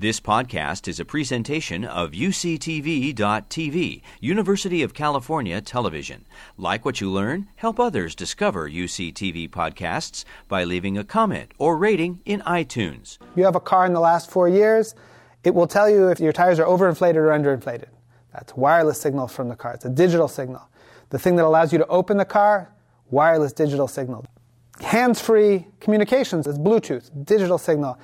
This podcast is a presentation of UCTV.tv, University of California Television. Like what you learn, help others discover UCTV podcasts by leaving a comment or rating in iTunes. You have a car in the last four years, it will tell you if your tires are overinflated or underinflated. That's wireless signal from the car. It's a digital signal. The thing that allows you to open the car, wireless digital signal. Hands free communications is Bluetooth, digital signal.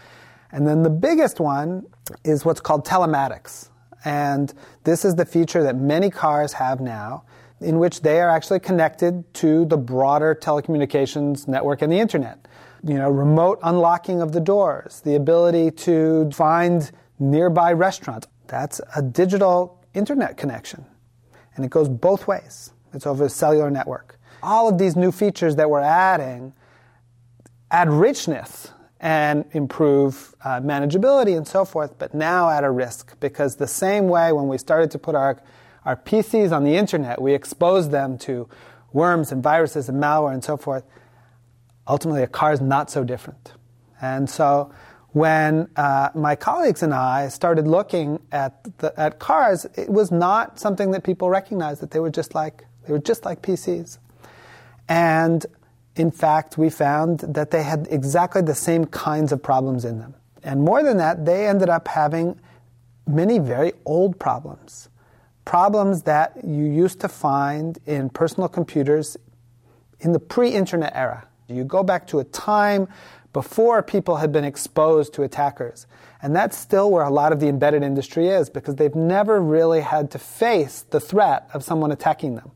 And then the biggest one is what's called telematics. And this is the feature that many cars have now, in which they are actually connected to the broader telecommunications network and the internet. You know, remote unlocking of the doors, the ability to find nearby restaurants. That's a digital internet connection. And it goes both ways. It's over a cellular network. All of these new features that we're adding add richness and improve uh, manageability and so forth, but now at a risk because the same way when we started to put our, our PCs on the internet, we exposed them to worms and viruses and malware and so forth. Ultimately, a car is not so different. And so when uh, my colleagues and I started looking at, the, at cars, it was not something that people recognized that they were just like, they were just like PCs. And in fact, we found that they had exactly the same kinds of problems in them. And more than that, they ended up having many very old problems. Problems that you used to find in personal computers in the pre internet era. You go back to a time before people had been exposed to attackers. And that's still where a lot of the embedded industry is because they've never really had to face the threat of someone attacking them.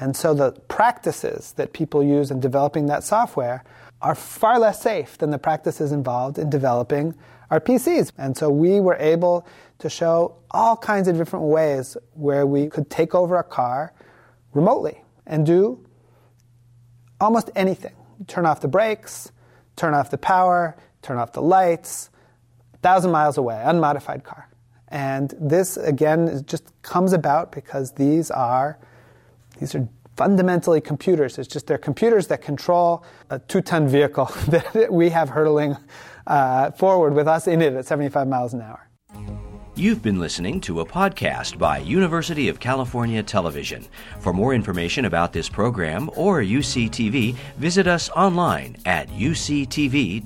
And so the practices that people use in developing that software are far less safe than the practices involved in developing our PCs. And so we were able to show all kinds of different ways where we could take over a car remotely and do almost anything. Turn off the brakes, turn off the power, turn off the lights, a thousand miles away, unmodified car. And this again just comes about because these are these are fundamentally computers. It's just they're computers that control a two ton vehicle that we have hurtling uh, forward with us in it at 75 miles an hour. You've been listening to a podcast by University of California Television. For more information about this program or UCTV, visit us online at uctv.tv.